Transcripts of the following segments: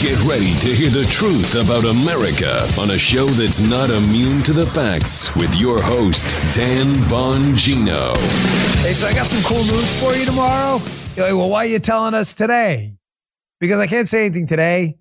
Get ready to hear the truth about America on a show that's not immune to the facts with your host, Dan Bongino. Hey, so I got some cool news for you tomorrow. You're like, well, why are you telling us today? Because I can't say anything today,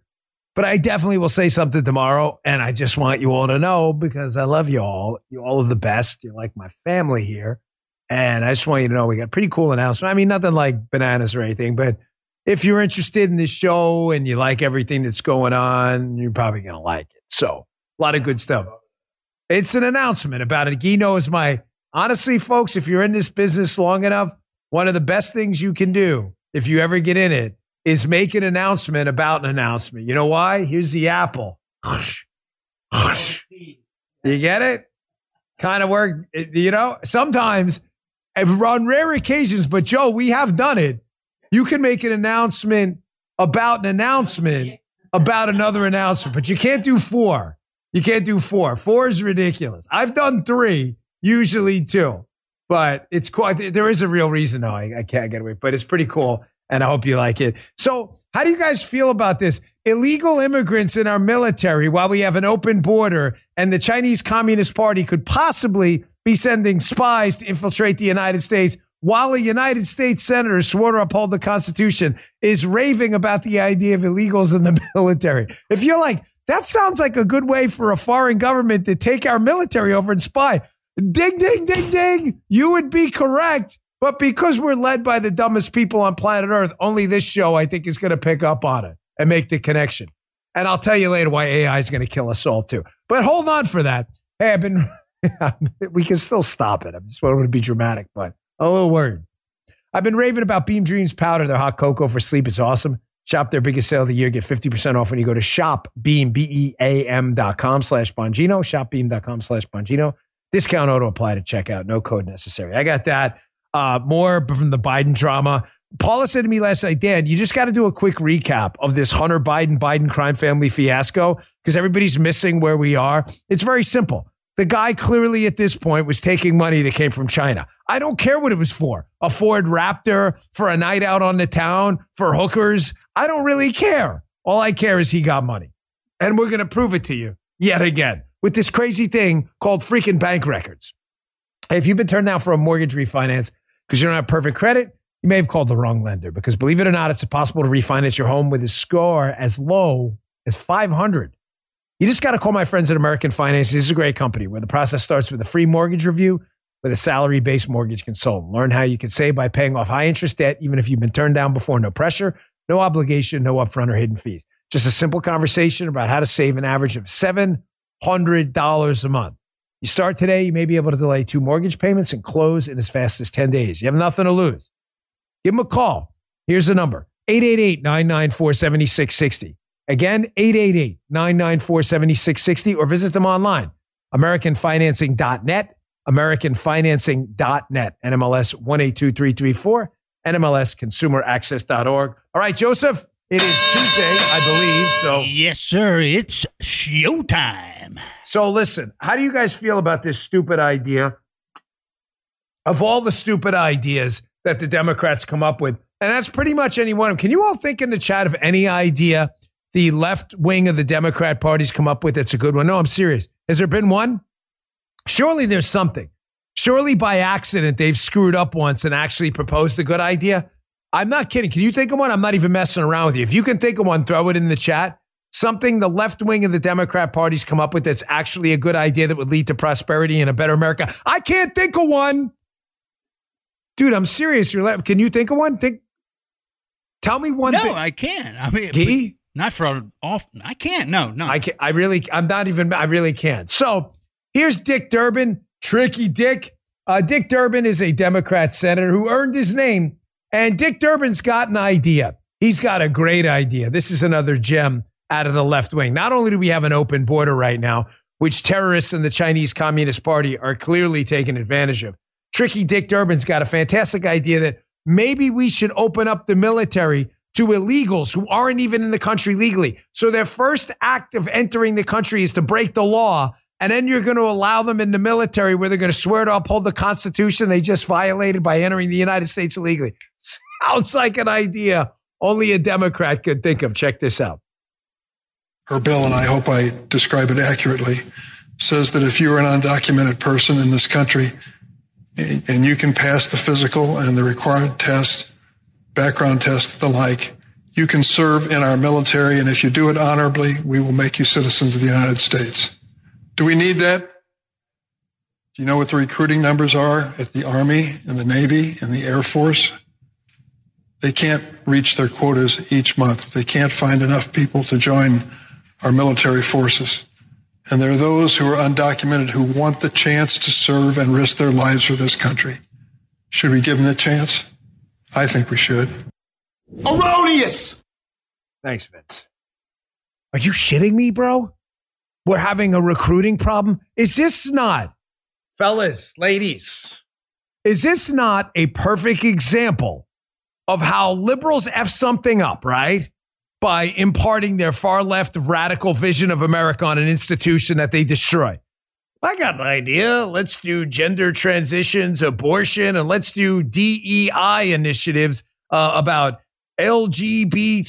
but I definitely will say something tomorrow. And I just want you all to know because I love you all. You all are the best. You're like my family here. And I just want you to know we got pretty cool announcement. I mean, nothing like bananas or anything, but if you're interested in this show and you like everything that's going on, you're probably going to like it. So a lot of good stuff. It's an announcement about it. Gino is my, honestly, folks, if you're in this business long enough, one of the best things you can do if you ever get in it is make an announcement about an announcement. You know why? Here's the apple. You get it? Kind of work. Eh, you know, sometimes, eh, on rare occasions, but Joe, we have done it you can make an announcement about an announcement about another announcement, but you can't do four. You can't do four. Four is ridiculous. I've done three, usually two, but it's quite, there is a real reason. No, I, I can't get away, but it's pretty cool. And I hope you like it. So how do you guys feel about this? Illegal immigrants in our military while we have an open border and the Chinese Communist Party could possibly be sending spies to infiltrate the United States while a United States senator swore to uphold the Constitution is raving about the idea of illegals in the military. If you're like, that sounds like a good way for a foreign government to take our military over and spy, ding, ding, ding, ding, you would be correct. But because we're led by the dumbest people on planet Earth, only this show, I think, is going to pick up on it and make the connection. And I'll tell you later why AI is going to kill us all, too. But hold on for that. Hey, I've been, we can still stop it. I just want to be dramatic, but a little. I've been raving about Beam Dreams powder. Their hot cocoa for sleep is awesome. Shop their biggest sale of the year. Get 50% off when you go to shopbeam, B-E-A-M dot com slash Bongino, shopbeam.com slash Bongino. Discount auto apply to checkout. No code necessary. I got that. Uh, more from the Biden drama. Paula said to me last night, Dan, you just got to do a quick recap of this Hunter Biden, Biden crime family fiasco because everybody's missing where we are. It's very simple. The guy clearly at this point was taking money that came from China. I don't care what it was for. A Ford Raptor, for a night out on the town, for hookers. I don't really care. All I care is he got money. And we're going to prove it to you yet again with this crazy thing called freaking bank records. If you've been turned down for a mortgage refinance because you don't have perfect credit, you may have called the wrong lender because believe it or not, it's possible to refinance your home with a score as low as 500. You just got to call my friends at American Financing. This is a great company where the process starts with a free mortgage review with a salary based mortgage consultant. Learn how you can save by paying off high interest debt, even if you've been turned down before. No pressure, no obligation, no upfront or hidden fees. Just a simple conversation about how to save an average of $700 a month. You start today, you may be able to delay two mortgage payments and close in as fast as 10 days. You have nothing to lose. Give them a call. Here's the number 888 994 7660. Again, 888 994 7660 or visit them online, AmericanFinancing.net, AmericanFinancing.net, NMLS 182334, NMLSConsumerAccess.org. All right, Joseph, it is Tuesday, I believe. So, yes, sir, it's showtime. So, listen, how do you guys feel about this stupid idea? Of all the stupid ideas that the Democrats come up with, and that's pretty much any one of them. Can you all think in the chat of any idea the left wing of the Democrat party's come up with that's a good one? No, I'm serious. Has there been one? Surely there's something. Surely by accident they've screwed up once and actually proposed a good idea. I'm not kidding. Can you think of one? I'm not even messing around with you. If you can think of one, throw it in the chat. Something the left wing of the Democrat party's come up with that's actually a good idea that would lead to prosperity and a better America. I can't think of one. Dude, I'm serious. You're can you think of one? Think Tell me one no, thing. I can't. I mean, Gee? Not for off. I can't. No, no. I can't. I really. I'm not even. I really can't. So here's Dick Durbin, tricky Dick. Uh, Dick Durbin is a Democrat senator who earned his name, and Dick Durbin's got an idea. He's got a great idea. This is another gem out of the left wing. Not only do we have an open border right now, which terrorists and the Chinese Communist Party are clearly taking advantage of. Tricky Dick Durbin's got a fantastic idea that maybe we should open up the military to illegals who aren't even in the country legally. So their first act of entering the country is to break the law. And then you're going to allow them in the military where they're going to swear to uphold the Constitution they just violated by entering the United States illegally. Sounds like an idea only a Democrat could think of. Check this out. her bill, and I hope I describe it accurately, says that if you're an undocumented person in this country and you can pass the physical and the required test, background test, the like, you can serve in our military. And if you do it honorably, we will make you citizens of the United States. Do we need that? Do you know what the recruiting numbers are at the Army and the Navy and the Air Force? They can't reach their quotas each month. They can't find enough people to join our military forces. And there are those who are undocumented who want the chance to serve and risk their lives for this country. Should we give them the chance? I think we should. Erroneous! Thanks, Vince. Are you shitting me, bro? We're having a recruiting problem? Is this not, fellas, ladies, is this not a perfect example of how liberals F something up, right? By imparting their far left radical vision of America on an institution that they destroy. I got an idea. Let's do gender transitions, abortion, and let's do DEI initiatives uh, about LGBTQIA,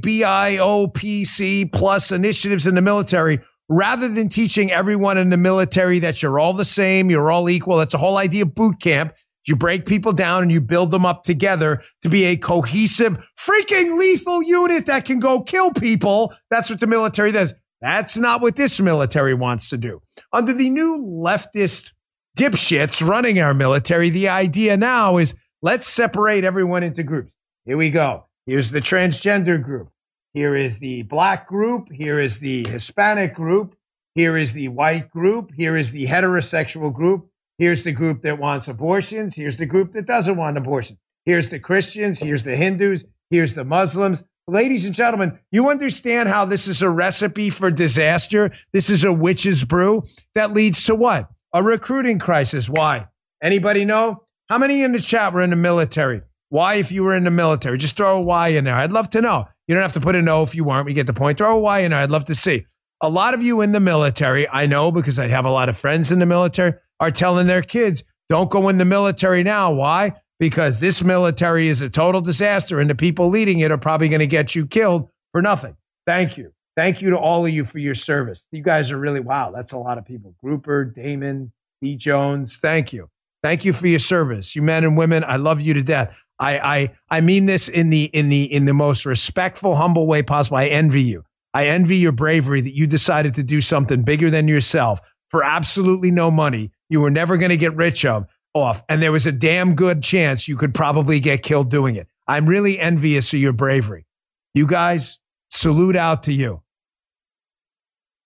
B I O P C plus initiatives in the military rather than teaching everyone in the military that you're all the same, you're all equal. That's the whole idea of boot camp. You break people down and you build them up together to be a cohesive, freaking lethal unit that can go kill people. That's what the military does. That's not what this military wants to do. Under the new leftist dipshits running our military, the idea now is let's separate everyone into groups. Here we go. Here's the transgender group. Here is the black group. Here is the Hispanic group. Here is the white group. Here is the heterosexual group. Here's the group that wants abortions. Here's the group that doesn't want abortions. Here's the Christians. Here's the Hindus. Here's the Muslims. Ladies and gentlemen, you understand how this is a recipe for disaster? This is a witch's brew that leads to what? A recruiting crisis. Why? Anybody know? How many in the chat were in the military? Why, if you were in the military? Just throw a Y in there. I'd love to know. You don't have to put a no if you weren't. We get the point. Throw a Y in there. I'd love to see. A lot of you in the military, I know because I have a lot of friends in the military, are telling their kids, don't go in the military now. Why? Because this military is a total disaster and the people leading it are probably going to get you killed for nothing. Thank you. Thank you to all of you for your service. You guys are really, wow, that's a lot of people. Grouper, Damon, D. Jones, thank you. Thank you for your service. You men and women, I love you to death. I, I, I mean this in the, in the, in the most respectful, humble way possible. I envy you. I envy your bravery that you decided to do something bigger than yourself for absolutely no money. You were never going to get rich of off. And there was a damn good chance you could probably get killed doing it. I'm really envious of your bravery. You guys, salute out to you.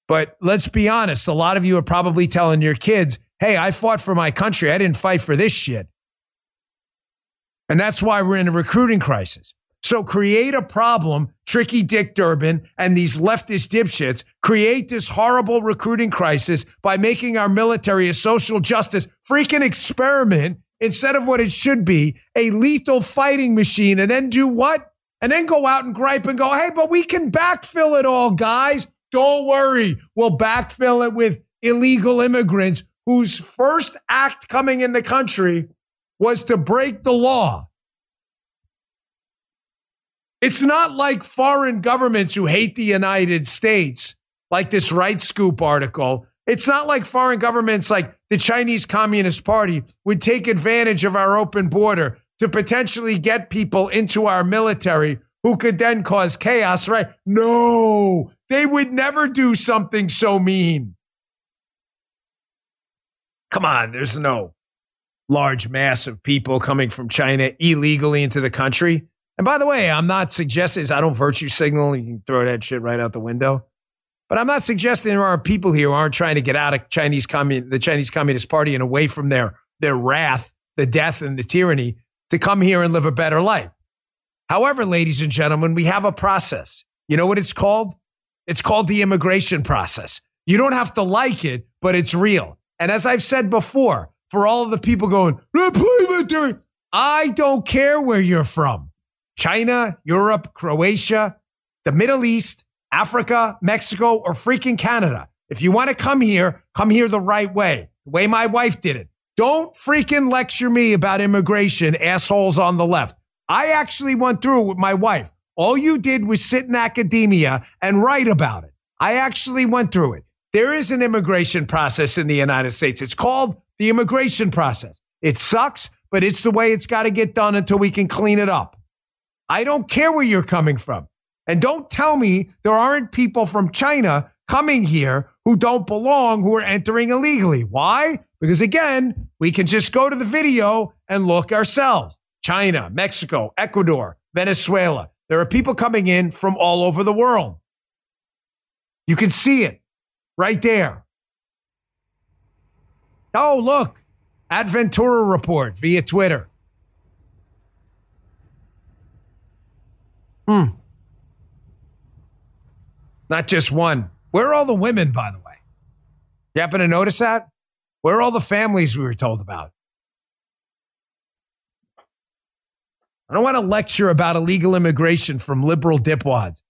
But let's be honest. A lot of you are probably telling your kids, Hey, I fought for my country. I didn't fight for this shit. And that's why we're in a recruiting crisis. So create a problem, Tricky Dick Durbin and these leftist dipshits create this horrible recruiting crisis by making our military a social justice freaking experiment instead of what it should be, a lethal fighting machine, and then do what? And then go out and gripe and go, hey, but we can backfill it all, guys. Don't worry. We'll backfill it with illegal immigrants whose first act coming in the country was to break the law. It's not like foreign governments who hate the United States, like this Right Scoop article. It's not like foreign governments like the Chinese Communist Party would take advantage of our open border to potentially get people into our military who could then cause chaos, right? No, they would never do something so mean. Come on, there's no large mass of people coming from China illegally into the country. And by the way, I'm not suggesting I don't virtue signal. You can throw that shit right out the window. But I'm not suggesting there are people here who aren't trying to get out of Chinese commun- the Chinese Communist Party and away from their their wrath, the death, and the tyranny to come here and live a better life. However, ladies and gentlemen, we have a process. You know what it's called? It's called the immigration process. You don't have to like it, but it's real. And as I've said before, for all of the people going, I don't care where you're from. China, Europe, Croatia, the Middle East, Africa, Mexico, or freaking Canada. If you want to come here, come here the right way, the way my wife did it. Don't freaking lecture me about immigration, assholes on the left. I actually went through it with my wife. All you did was sit in academia and write about it. I actually went through it. There is an immigration process in the United States. It's called the immigration process. It sucks, but it's the way it's got to get done until we can clean it up. I don't care where you're coming from. And don't tell me there aren't people from China coming here who don't belong, who are entering illegally. Why? Because again, we can just go to the video and look ourselves. China, Mexico, Ecuador, Venezuela. There are people coming in from all over the world. You can see it right there. Oh, look, Adventura report via Twitter. Hmm. Not just one. Where are all the women, by the way? You happen to notice that? Where are all the families we were told about? I don't want to lecture about illegal immigration from liberal dipwads.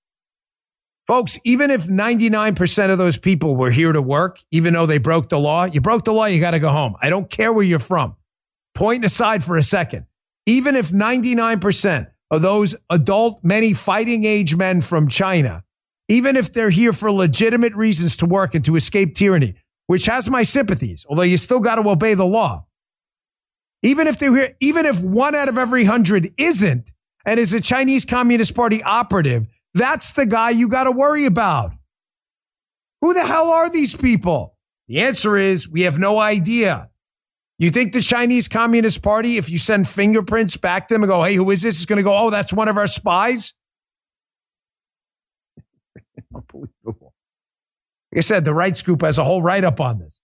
Folks, even if 99% of those people were here to work, even though they broke the law, you broke the law, you got to go home. I don't care where you're from. Point aside for a second. Even if 99% of those adult, many fighting age men from China, even if they're here for legitimate reasons to work and to escape tyranny, which has my sympathies, although you still got to obey the law. Even if they're here, even if one out of every hundred isn't and is a Chinese Communist Party operative, that's the guy you got to worry about. Who the hell are these people? The answer is we have no idea. You think the Chinese Communist Party, if you send fingerprints back to them and go, hey, who is this? Is going to go, oh, that's one of our spies? Unbelievable. Like I said, the right scoop has a whole write up on this.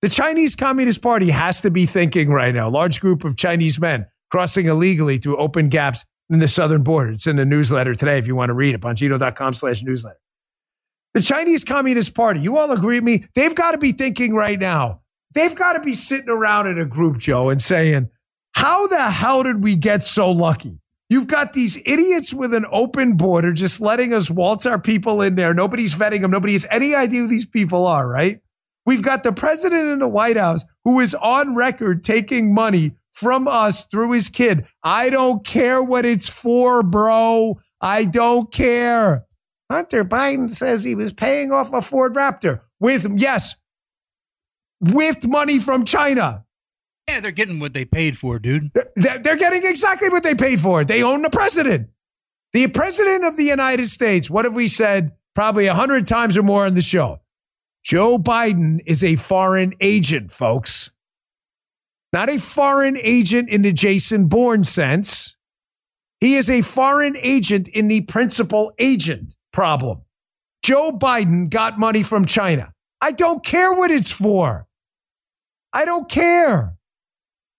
The Chinese Communist Party has to be thinking right now, large group of Chinese men crossing illegally through open gaps in the southern border. It's in the newsletter today if you want to read it, bongino.com slash newsletter. The Chinese Communist Party, you all agree with me? They've got to be thinking right now, they've got to be sitting around in a group, Joe, and saying, how the hell did we get so lucky? You've got these idiots with an open border just letting us waltz our people in there. Nobody's vetting them. Nobody has any idea who these people are, right? We've got the president in the White House who is on record taking money from us through his kid. I don't care what it's for, bro. I don't care. Hunter Biden says he was paying off a Ford Raptor with, him, yes, with money from China. Yeah, they're getting what they paid for, dude. They're, they're getting exactly what they paid for. They own the president. The president of the United States, what have we said probably a hundred times or more on the show? Joe Biden is a foreign agent, folks not a foreign agent in the Jason Bourne sense. He is a foreign agent in the principal agent problem. Joe Biden got money from China. I don't care what it's for. I don't care.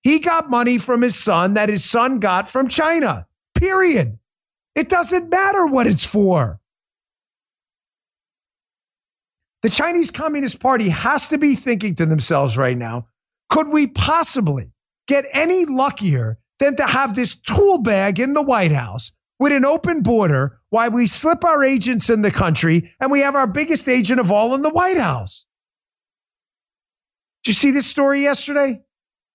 He got money from his son that his son got from China. Period. It doesn't matter what it's for. The Chinese Communist Party has to be thinking to themselves right now could we possibly get any luckier than to have this tool bag in the White House with an open border while we slip our agents in the country and we have our biggest agent of all in the White House? Did you see this story yesterday?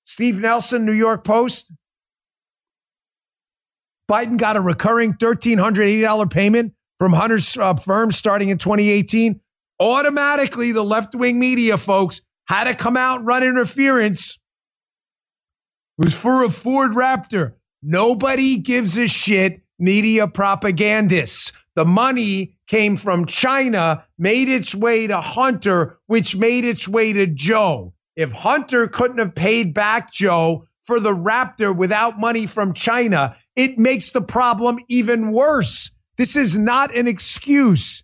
Steve Nelson, New York Post. Biden got a recurring $1,380 payment from Hunter's uh, firm starting in 2018. Automatically, the left wing media folks had to come out and run interference. It was for a Ford Raptor. Nobody gives a shit, media propagandists. The money came from China, made its way to Hunter, which made its way to Joe. If Hunter couldn't have paid back Joe for the Raptor without money from China, it makes the problem even worse. This is not an excuse.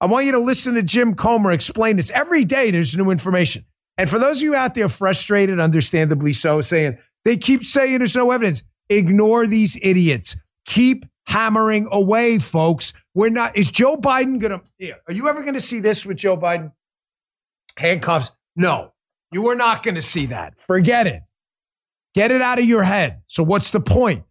I want you to listen to Jim Comer explain this. Every day there's new information. And for those of you out there frustrated, understandably so, saying they keep saying there's no evidence, ignore these idiots. Keep hammering away, folks. We're not, is Joe Biden going to, are you ever going to see this with Joe Biden? Handcuffs? No, you are not going to see that. Forget it. Get it out of your head. So, what's the point?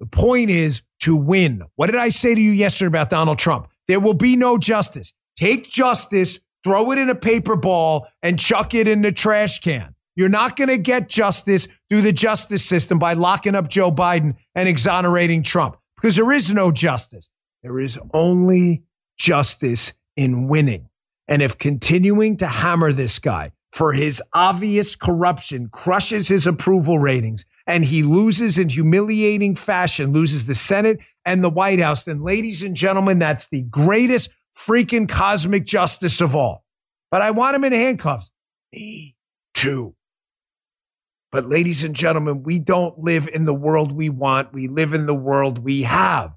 The point is to win. What did I say to you yesterday about Donald Trump? There will be no justice. Take justice, throw it in a paper ball, and chuck it in the trash can. You're not going to get justice through the justice system by locking up Joe Biden and exonerating Trump. because there is no justice. There is only justice in winning. And if continuing to hammer this guy for his obvious corruption crushes his approval ratings and he loses in humiliating fashion, loses the Senate and the White House, then, ladies and gentlemen, that's the greatest freaking cosmic justice of all. But I want him in handcuffs. Me too. But, ladies and gentlemen, we don't live in the world we want. We live in the world we have.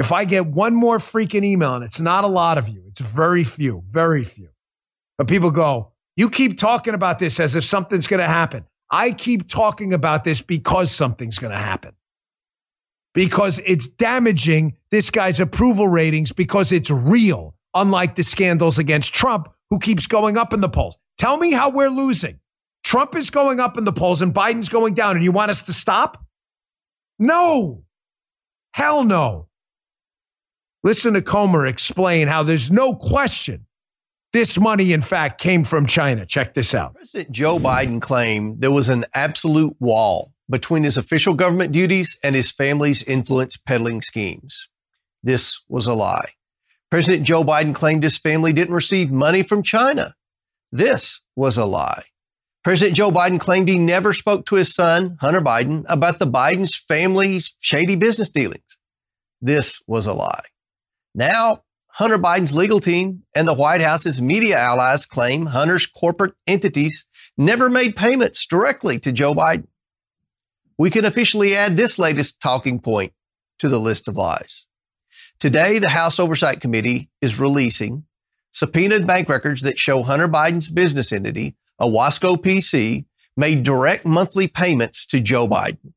If I get one more freaking email, and it's not a lot of you, it's very few, very few. But people go, you keep talking about this as if something's going to happen. I keep talking about this because something's going to happen. Because it's damaging this guy's approval ratings because it's real, unlike the scandals against Trump, who keeps going up in the polls. Tell me how we're losing. Trump is going up in the polls and Biden's going down, and you want us to stop? No. Hell no. Listen to Comer explain how there's no question this money, in fact, came from China. Check this out. President Joe Biden claimed there was an absolute wall between his official government duties and his family's influence peddling schemes. This was a lie. President Joe Biden claimed his family didn't receive money from China. This was a lie. President Joe Biden claimed he never spoke to his son, Hunter Biden, about the Biden's family's shady business dealings. This was a lie. Now, Hunter Biden's legal team and the White House's media allies claim Hunter's corporate entities never made payments directly to Joe Biden. We can officially add this latest talking point to the list of lies. Today, the House Oversight Committee is releasing subpoenaed bank records that show Hunter Biden's business entity, Owasco PC, made direct monthly payments to Joe Biden.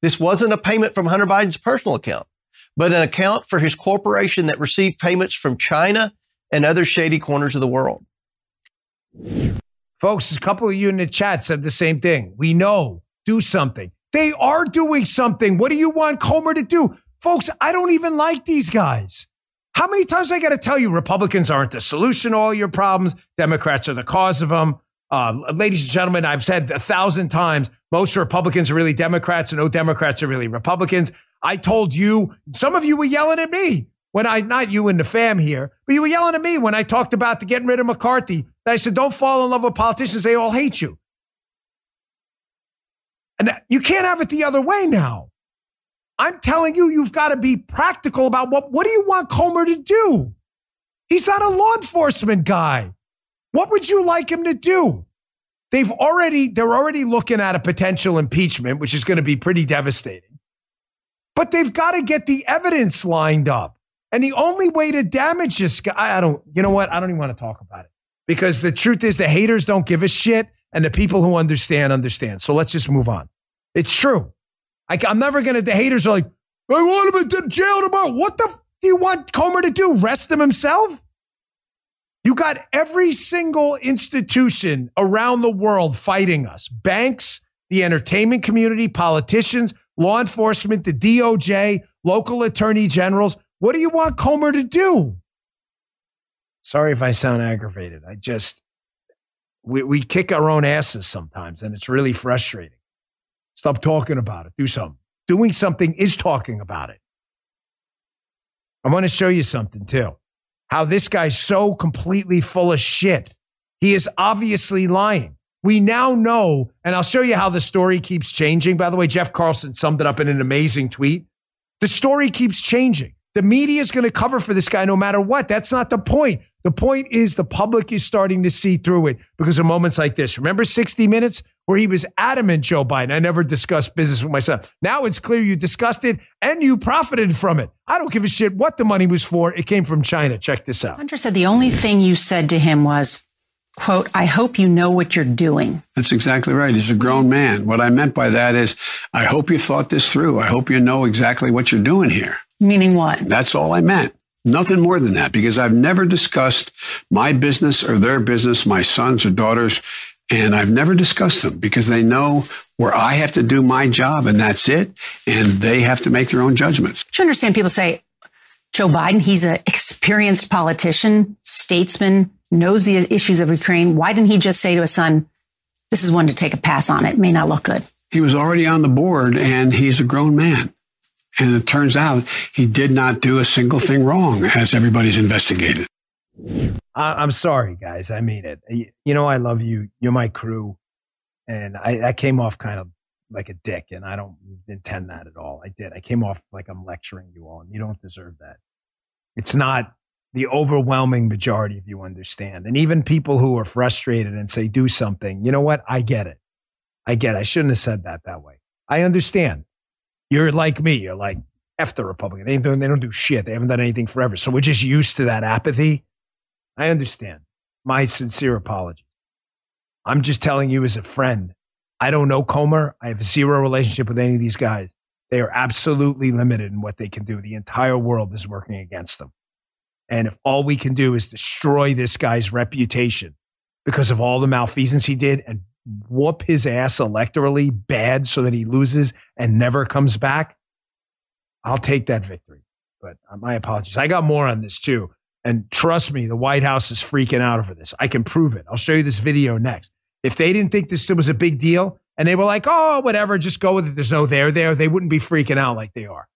This wasn't a payment from Hunter Biden's personal account but an account for his corporation that received payments from China and other shady corners of the world. Folks, a couple of you in the chat said the same thing. We know, do something. They are doing something. What do you want Comer to do? Folks, I don't even like these guys. How many times I got to tell you Republicans aren't the solution to all your problems? Democrats are the cause of them. Uh, ladies and gentlemen, I've said a thousand times most Republicans are really Democrats and no Democrats are really Republicans. I told you, some of you were yelling at me when I, not you and the fam here, but you were yelling at me when I talked about the getting rid of McCarthy. That I said, don't fall in love with politicians. They all hate you. And you can't have it the other way now. I'm telling you, you've got to be practical about what, what do you want Comer to do? He's not a law enforcement guy. What would you like him to do? They've already, they're already looking at a potential impeachment, which is going to be pretty devastating. But they've got to get the evidence lined up. And the only way to damage this guy, I don't, you know what? I don't even want to talk about it because the truth is the haters don't give a shit and the people who understand, understand. So let's just move on. It's true. I, am never going to, the haters are like, I want him to jail tomorrow. What the f- do you want Comer to do? Rest him himself? You got every single institution around the world fighting us banks, the entertainment community, politicians law enforcement, the DOJ, local attorney generals. What do you want Comer to do? Sorry if I sound aggravated. I just, we, we kick our own asses sometimes and it's really frustrating. Stop talking about it. Do something. Doing something is talking about it. I want to show you something too. How this guy's so completely full of shit. He is obviously lying. We now know, and I'll show you how the story keeps changing. By the way, Jeff Carlson summed it up in an amazing tweet. The story keeps changing. The media is going to cover for this guy no matter what. That's not the point. The point is the public is starting to see through it because of moments like this. Remember 60 Minutes where he was adamant, Joe Biden, I never discussed business with my son. Now it's clear you discussed it and you profited from it. I don't give a shit what the money was for. It came from China. Check this out. Hunter said the only thing you said to him was, quote, I hope you know what you're doing. That's exactly right. He's a grown man. What I meant by that is, I hope you thought this through. I hope you know exactly what you're doing here. Meaning what? That's all I meant. Nothing more than that, because I've never discussed my business or their business, my sons or daughters, and I've never discussed them because they know where I have to do my job and that's it. And they have to make their own judgments. Do you understand people say, Joe Biden, he's an experienced politician, statesman, knows the issues of Ukraine. Why didn't he just say to his son, this is one to take a pass on? It may not look good. He was already on the board and he's a grown man. And it turns out he did not do a single thing wrong, as everybody's investigated. I, am sorry, guys. I mean it. You know, I love you. You're my crew. And I, I came off kind of like a dick, and I don't intend that at all. I did. I came off like I'm lecturing you all, and you don't deserve that. It's not the overwhelming majority of you understand. And even people who are frustrated and say, do something, you know what? I get it. I get it. I shouldn't have said that that way. I understand. You're like me. You're like, F the Republican. They don't, they don't do shit. They haven't done anything forever. So we're just used to that apathy. I understand. My sincere apologies. I'm just telling you as a friend. I don't know Comer. I have zero relationship with any of these guys. They are absolutely limited in what they can do. The entire world is working against them. And if all we can do is destroy this guy's reputation because of all the malfeasance he did and whoop his ass electorally bad so that he loses and never comes back, I'll take that victory. But uh, my apologies. I got more on this too. And trust me, the White House is freaking out over this. I can prove it. I'll show you this video next. If they didn't think this was a big deal and they were like, oh, whatever, just go with it. There's no there there, they wouldn't be freaking out like they are.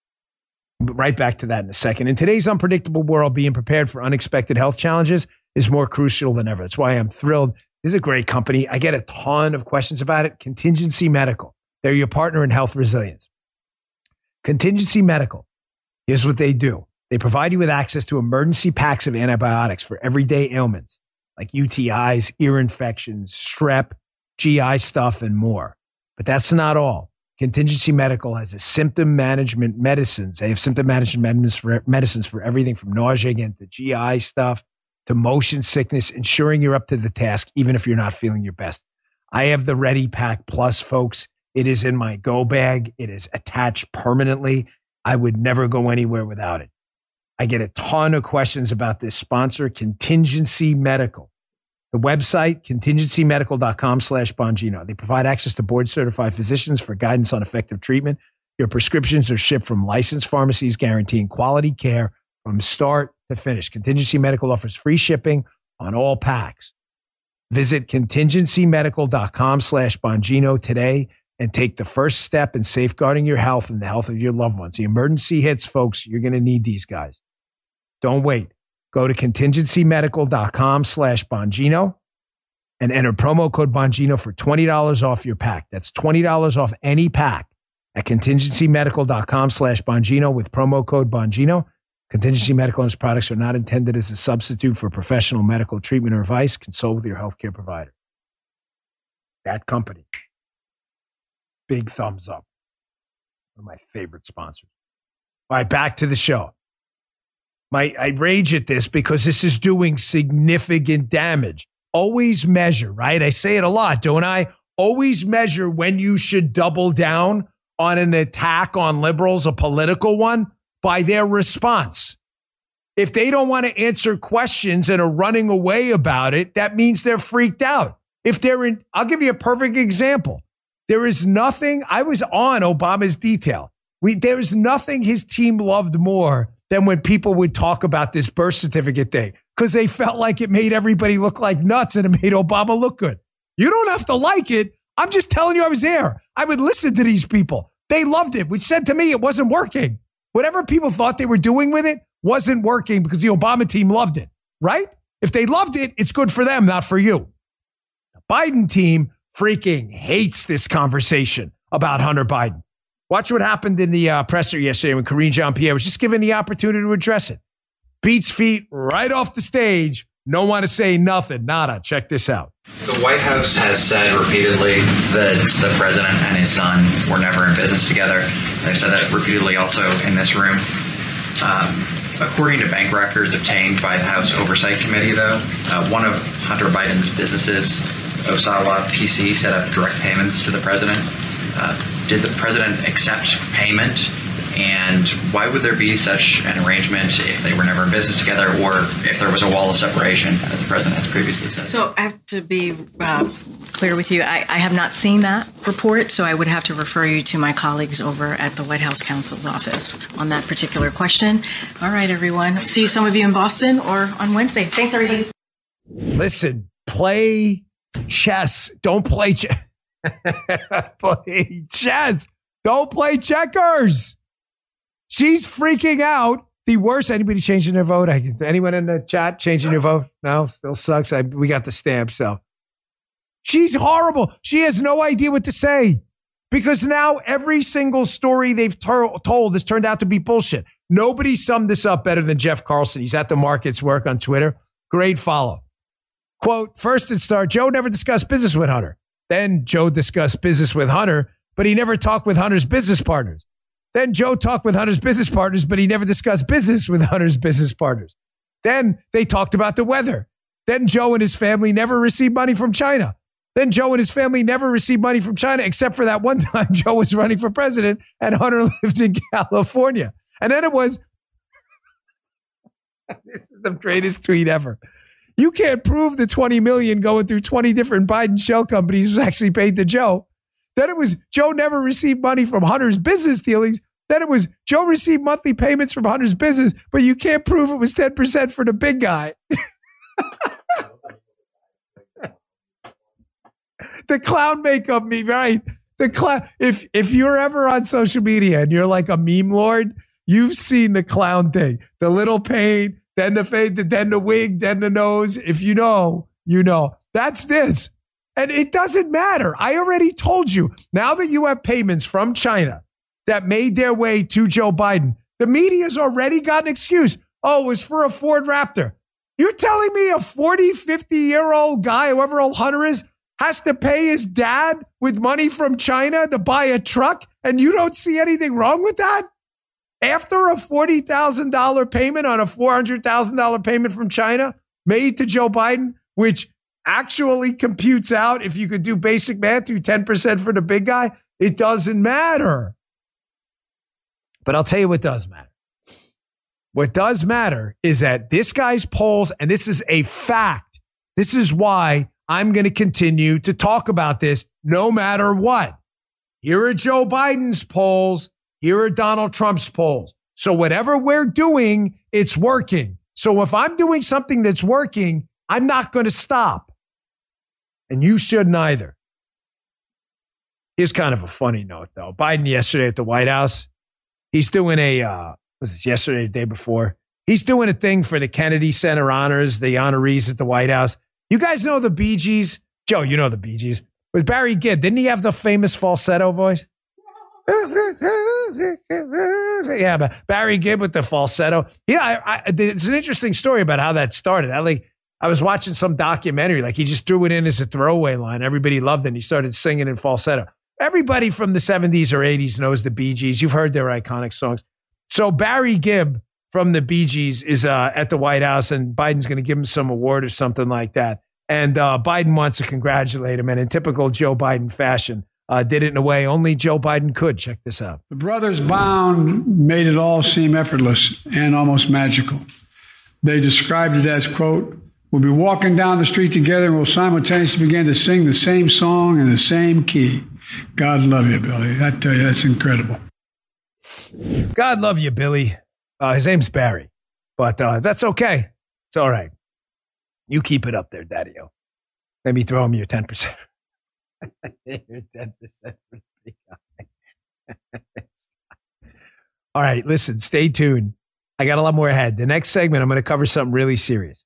Right back to that in a second. In today's unpredictable world, being prepared for unexpected health challenges is more crucial than ever. That's why I'm thrilled this is a great company. I get a ton of questions about it. Contingency Medical. They're your partner in health resilience. Contingency Medical. Here's what they do. They provide you with access to emergency packs of antibiotics for everyday ailments like UTIs, ear infections, strep, GI stuff, and more. But that's not all. Contingency Medical has a symptom management medicines. They have symptom management medicines for, medicines for everything from nausea again to GI stuff to motion sickness, ensuring you're up to the task, even if you're not feeling your best. I have the Ready Pack Plus, folks. It is in my go bag. It is attached permanently. I would never go anywhere without it. I get a ton of questions about this sponsor, Contingency Medical. The website, contingencymedical.com slash Bongino. They provide access to board certified physicians for guidance on effective treatment. Your prescriptions are shipped from licensed pharmacies guaranteeing quality care from start to finish. Contingency Medical offers free shipping on all packs. Visit contingencymedical.com slash Bongino today and take the first step in safeguarding your health and the health of your loved ones. The emergency hits, folks. You're going to need these guys. Don't wait. Go to contingencymedical.com slash Bongino and enter promo code Bongino for $20 off your pack. That's $20 off any pack at contingencymedical.com slash Bongino with promo code Bongino. Contingency Medical and its products are not intended as a substitute for professional medical treatment or advice. Consult with your healthcare provider. That company. Big thumbs up. One of my favorite sponsors. All right, back to the show. My, I rage at this because this is doing significant damage. Always measure, right? I say it a lot, don't I? Always measure when you should double down on an attack on liberals, a political one by their response. If they don't want to answer questions and are running away about it, that means they're freaked out. If they're in, I'll give you a perfect example. There is nothing, I was on Obama's detail. We, there is nothing his team loved more than when people would talk about this birth certificate thing because they felt like it made everybody look like nuts and it made Obama look good. You don't have to like it. I'm just telling you I was there. I would listen to these people. They loved it, which said to me it wasn't working. Whatever people thought they were doing with it wasn't working because the Obama team loved it, right? If they loved it, it's good for them, not for you. The Biden team freaking hates this conversation about Hunter Biden. Watch what happened in the uh, presser yesterday when Karine Jean Pierre was just given the opportunity to address it. Beats feet right off the stage. No want to say nothing. Nada. Check this out. The White House has said repeatedly that the president and his son were never in business together. They've said that repeatedly also in this room. Um, according to bank records obtained by the House Oversight Committee, though, uh, one of Hunter Biden's businesses, Owasco PC, set up direct payments to the president. Uh, did the president accept payment and why would there be such an arrangement if they were never in business together or if there was a wall of separation, as the president has previously said? So I have to be uh, clear with you. I, I, have not seen that report, so I would have to refer you to my colleagues over at the White House counsel's office on that particular question. All right, everyone. See some of you in Boston or on Wednesday. Thanks, everybody. Listen, play chess. Don't play chess. play chess. Don't play checkers. She's freaking out. The worst. Anybody changing their vote? Anyone in the chat changing your vote? No, still sucks. I, we got the stamp. So she's horrible. She has no idea what to say because now every single story they've ter- told has turned out to be bullshit. Nobody summed this up better than Jeff Carlson. He's at the markets work on Twitter. Great follow. Quote, first it started, Joe never discussed business with Hunter. Then Joe discussed business with Hunter, but he never talked with Hunter's business partners. Then Joe talked with Hunter's business partners, but he never discussed business with Hunter's business partners. Then they talked about the weather. Then Joe and his family never received money from China. Then Joe and his family never received money from China, except for that one time Joe was running for president and Hunter lived in California. And then it was, this is the greatest tweet ever. You can't prove the 20 million going through 20 different Biden shell companies was actually paid to Joe. Then it was Joe never received money from Hunter's business dealings. Then it was Joe received monthly payments from Hunter's business, but you can't prove it was 10% for the big guy. the clown makeup me right. The clown. If if you're ever on social media and you're like a meme lord, you've seen the clown thing. The little paint, then the fade, then the wig, then the nose. If you know, you know. That's this. And it doesn't matter. I already told you. Now that you have payments from China that made their way to Joe Biden, the media's already got an excuse. Oh, it was for a Ford Raptor. You're telling me a 40, 50 year old guy, whoever old Hunter is, has to pay his dad with money from China to buy a truck and you don't see anything wrong with that? After a $40,000 payment on a $400,000 payment from China made to Joe Biden, which actually computes out if you could do basic math, do 10% for the big guy, it doesn't matter. But I'll tell you what does matter. What does matter is that this guy's polls, and this is a fact. This is why I'm going to continue to talk about this no matter what. Here are Joe Biden's polls. Here are Donald Trump's polls. So whatever we're doing, it's working. So if I'm doing something that's working, I'm not going to stop. And you shouldn't either. Here's kind of a funny note, though. Biden yesterday at the White House, he's doing a, uh, was this yesterday, the day before? He's doing a thing for the Kennedy Center honors, the honorees at the White House. You guys know the Bee Gees? Joe, you know the Bee Gees. With Barry Gibb, didn't he have the famous falsetto voice? Yeah, but Barry Gibb with the falsetto. Yeah, I, I, it's an interesting story about how that started. I like. I was watching some documentary, like he just threw it in as a throwaway line. Everybody loved it. And he started singing in falsetto. Everybody from the 70s or 80s knows the Bee Gees. You've heard their iconic songs. So Barry Gibb from the Bee Gees is uh, at the White House, and Biden's going to give him some award or something like that. And uh, Biden wants to congratulate him. And in typical Joe Biden fashion, uh, did it in a way only Joe Biden could. Check this out. The brothers Bond made it all seem effortless and almost magical. They described it as, quote, We'll be walking down the street together and we'll simultaneously begin to sing the same song in the same key. God love you, Billy. I tell you, that's incredible. God love you, Billy. Uh, his name's Barry, but uh, that's okay. It's all right. You keep it up there, Daddy O. Let me throw him your 10%. your 10% all right, listen, stay tuned. I got a lot more ahead. The next segment, I'm going to cover something really serious.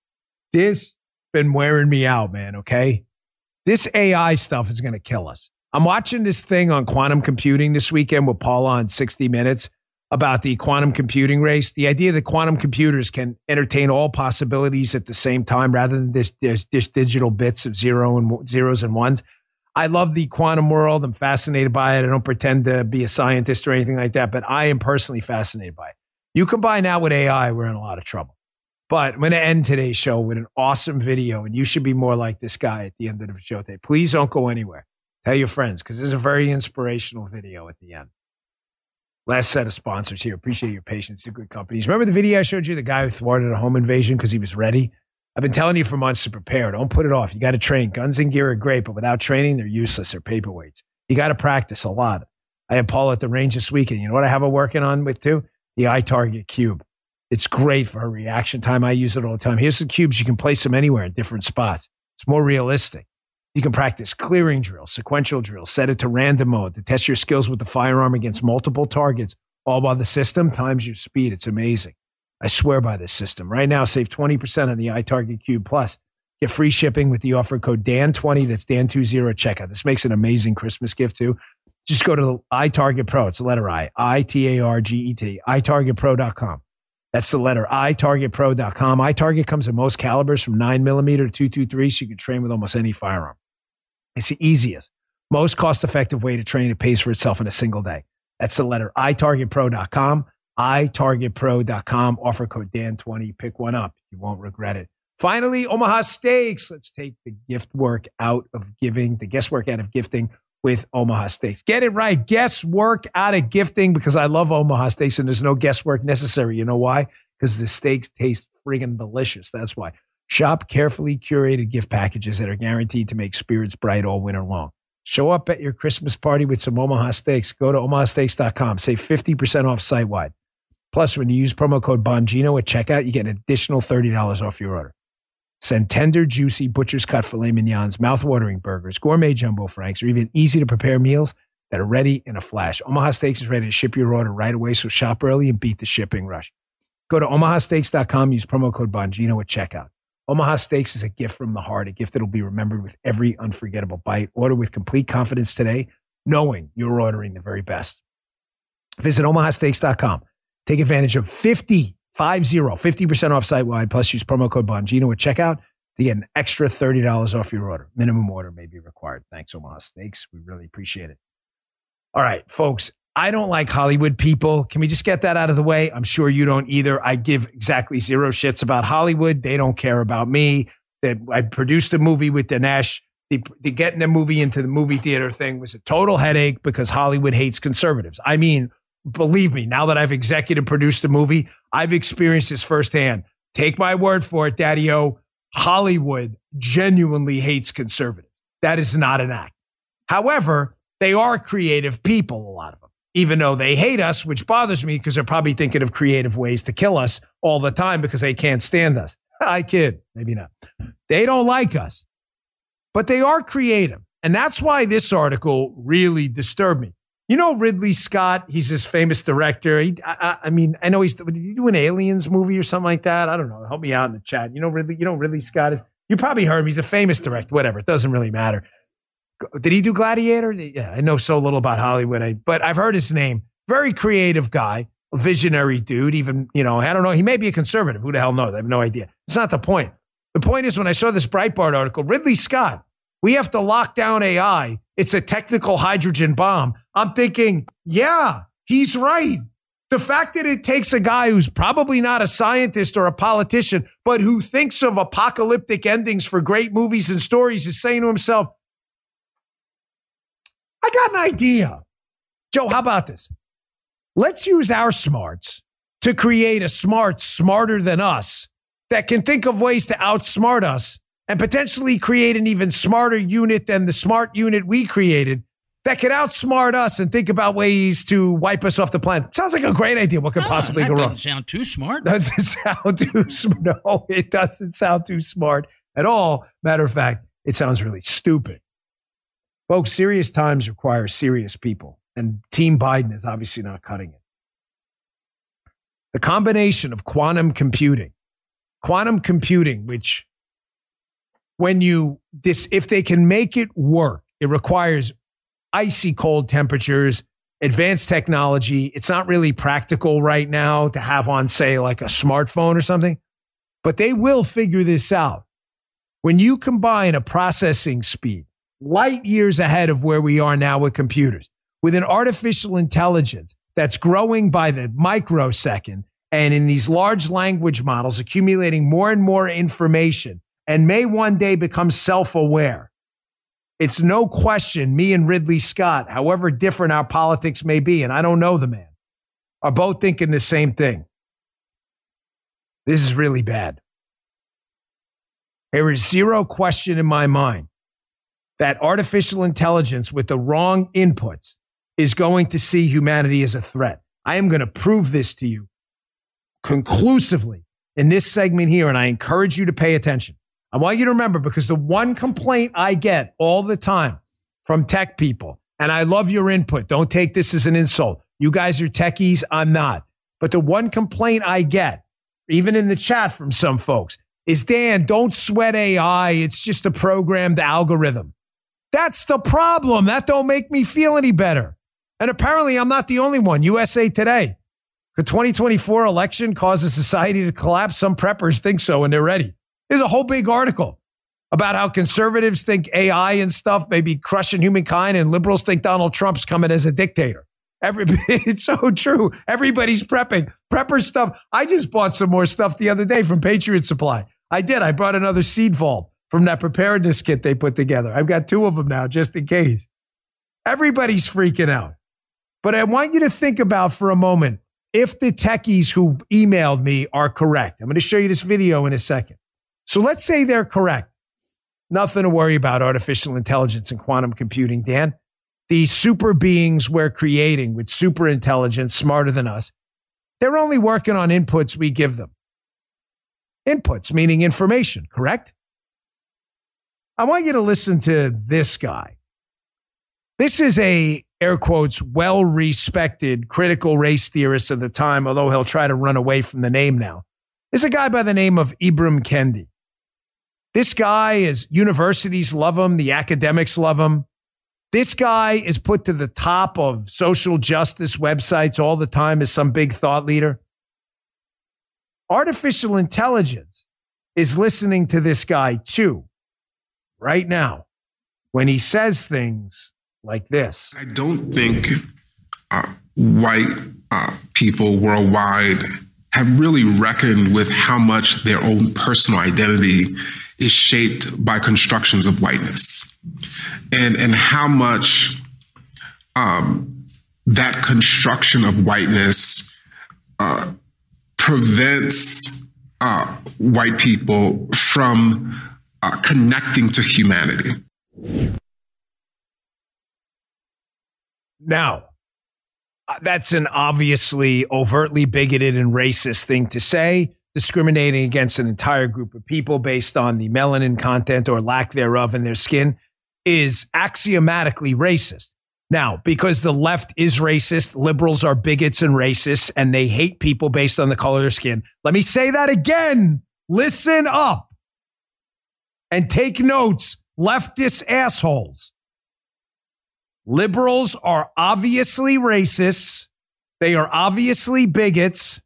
This been wearing me out, man. Okay. This AI stuff is going to kill us. I'm watching this thing on quantum computing this weekend with Paula on 60 Minutes about the quantum computing race. The idea that quantum computers can entertain all possibilities at the same time rather than this, this, this digital bits of zero and zeros and ones. I love the quantum world. I'm fascinated by it. I don't pretend to be a scientist or anything like that, but I am personally fascinated by it. You combine that with AI, we're in a lot of trouble. But I'm going to end today's show with an awesome video, and you should be more like this guy at the end of the show today. Please don't go anywhere. Tell your friends because this is a very inspirational video at the end. Last set of sponsors here. Appreciate your patience. To good companies. Remember the video I showed you, the guy who thwarted a home invasion because he was ready? I've been telling you for months to prepare. Don't put it off. You got to train. Guns and gear are great, but without training, they're useless. They're paperweights. You got to practice a lot. I had Paul at the range this weekend. You know what I have her working on with too? The iTarget Cube. It's great for her reaction time. I use it all the time. Here's the cubes. You can place them anywhere in different spots. It's more realistic. You can practice clearing drills, sequential drills, set it to random mode to test your skills with the firearm against multiple targets all by the system times your speed. It's amazing. I swear by this system. Right now, save 20% on the iTarget Cube Plus. Get free shipping with the offer code DAN20. That's DAN20 at checkout. This makes an amazing Christmas gift too. Just go to the iTarget Pro. It's the letter I, I T A R G E T, iTargetPro.com. That's the letter iTargetPro.com. iTarget comes in most calibers from 9 millimeter to 223, so you can train with almost any firearm. It's the easiest, most cost effective way to train. It pays for itself in a single day. That's the letter iTargetPro.com, iTargetPro.com. Offer code DAN20. Pick one up. You won't regret it. Finally, Omaha Steaks. Let's take the gift work out of giving, the guesswork out of gifting with Omaha Steaks. Get it right. Guesswork out of gifting because I love Omaha Steaks and there's no guesswork necessary. You know why? Because the steaks taste friggin' delicious. That's why. Shop carefully curated gift packages that are guaranteed to make spirits bright all winter long. Show up at your Christmas party with some Omaha Steaks. Go to omahasteaks.com. Save 50% off site wide. Plus, when you use promo code Bongino at checkout, you get an additional $30 off your order. Send tender, juicy butcher's cut filet mignons, mouth-watering burgers, gourmet jumbo franks, or even easy to prepare meals that are ready in a flash. Omaha Steaks is ready to ship your order right away, so shop early and beat the shipping rush. Go to omahasteaks.com, use promo code Bongino at checkout. Omaha Steaks is a gift from the heart, a gift that will be remembered with every unforgettable bite. Order with complete confidence today, knowing you're ordering the very best. Visit omahasteaks.com. Take advantage of 50 Five zero, 50% off site wide, plus use promo code Bongino at checkout to get an extra $30 off your order. Minimum order may be required. Thanks, Omaha Steaks. We really appreciate it. All right, folks, I don't like Hollywood people. Can we just get that out of the way? I'm sure you don't either. I give exactly zero shits about Hollywood. They don't care about me. That I produced a movie with Dinesh. The, the getting the movie into the movie theater thing was a total headache because Hollywood hates conservatives. I mean, believe me, now that I've executive produced the movie, I've experienced this firsthand. Take my word for it, Daddy O. Hollywood genuinely hates conservatives. That is not an act. However, they are creative people, a lot of them, even though they hate us, which bothers me because they're probably thinking of creative ways to kill us all the time because they can't stand us. I kid, maybe not. They don't like us, but they are creative. And that's why this article really disturbed me. You know Ridley Scott? He's this famous director. He, I, I, mean, I know he's. Did he do an Aliens movie or something like that? I don't know. Help me out in the chat. You know Ridley. You know Ridley Scott is. You probably heard him. He's a famous director. Whatever. It doesn't really matter. Did he do Gladiator? Yeah, I know so little about Hollywood, I, but I've heard his name. Very creative guy, visionary dude. Even you know, I don't know. He may be a conservative. Who the hell knows? I have no idea. It's not the point. The point is when I saw this Breitbart article, Ridley Scott. We have to lock down AI it's a technical hydrogen bomb. I'm thinking, yeah, he's right. The fact that it takes a guy who's probably not a scientist or a politician, but who thinks of apocalyptic endings for great movies and stories is saying to himself, I got an idea. Joe, how about this? Let's use our smarts to create a smart smarter than us that can think of ways to outsmart us and potentially create an even smarter unit than the smart unit we created that could outsmart us and think about ways to wipe us off the planet. Sounds like a great idea. What could No, possibly go wrong? Doesn't sound too smart. Doesn't sound too smart. No, it doesn't sound too smart at all. Matter of fact, it sounds really stupid. Folks, serious times require serious people, and Team Biden is obviously not cutting it. The combination of quantum computing, quantum computing, which when you this if they can make it work, it requires icy cold temperatures, advanced technology. It's not really practical right now to have on, say, like a smartphone or something, but they will figure this out. When you combine a processing speed light years ahead of where we are now with computers, with an artificial intelligence that's growing by the microsecond, and in these large language models accumulating more and more information, and may one day become self aware. It's no question me and Ridley Scott, however different our politics may be, and I don't know the man, are both thinking the same thing. This is really bad. There is zero question in my mind that artificial intelligence with the wrong inputs is going to see humanity as a threat. I am going to prove this to you conclusively in this segment here, and I encourage you to pay attention. I want you to remember because the one complaint I get all the time from tech people, and I love your input. Don't take this as an insult. You guys are techies. I'm not. But the one complaint I get, even in the chat from some folks, is Dan, don't sweat AI. It's just a programmed algorithm. That's the problem. That don't make me feel any better. And apparently I'm not the only one. USA Today. The 2024 election causes society to collapse. Some preppers think so and they're ready. There's a whole big article about how conservatives think AI and stuff may be crushing humankind and liberals think Donald Trump's coming as a dictator. Every, it's so true. Everybody's prepping. Prepper stuff. I just bought some more stuff the other day from Patriot Supply. I did. I brought another seed vault from that preparedness kit they put together. I've got two of them now just in case. Everybody's freaking out. But I want you to think about for a moment if the techies who emailed me are correct. I'm going to show you this video in a second. So let's say they're correct. Nothing to worry about artificial intelligence and quantum computing, Dan. These super beings we're creating with super intelligence, smarter than us, they're only working on inputs we give them. Inputs, meaning information, correct? I want you to listen to this guy. This is a air quotes well respected critical race theorist of the time, although he'll try to run away from the name now. There's a guy by the name of Ibram Kendi. This guy is universities love him, the academics love him. This guy is put to the top of social justice websites all the time as some big thought leader. Artificial intelligence is listening to this guy too, right now, when he says things like this. I don't think uh, white uh, people worldwide have really reckoned with how much their own personal identity is shaped by constructions of whiteness and, and how much um, that construction of whiteness uh, prevents uh, white people from uh, connecting to humanity. Now, uh, that's an obviously overtly bigoted and racist thing to say, discriminating against an entire group of people based on the melanin content or lack thereof in their skin is axiomatically racist. Now, because the left is racist, liberals are bigots and racists, and they hate people based on the color of their skin. Let me say that again. Listen up and take notes, leftist assholes. Liberals are obviously racists. They are obviously bigots.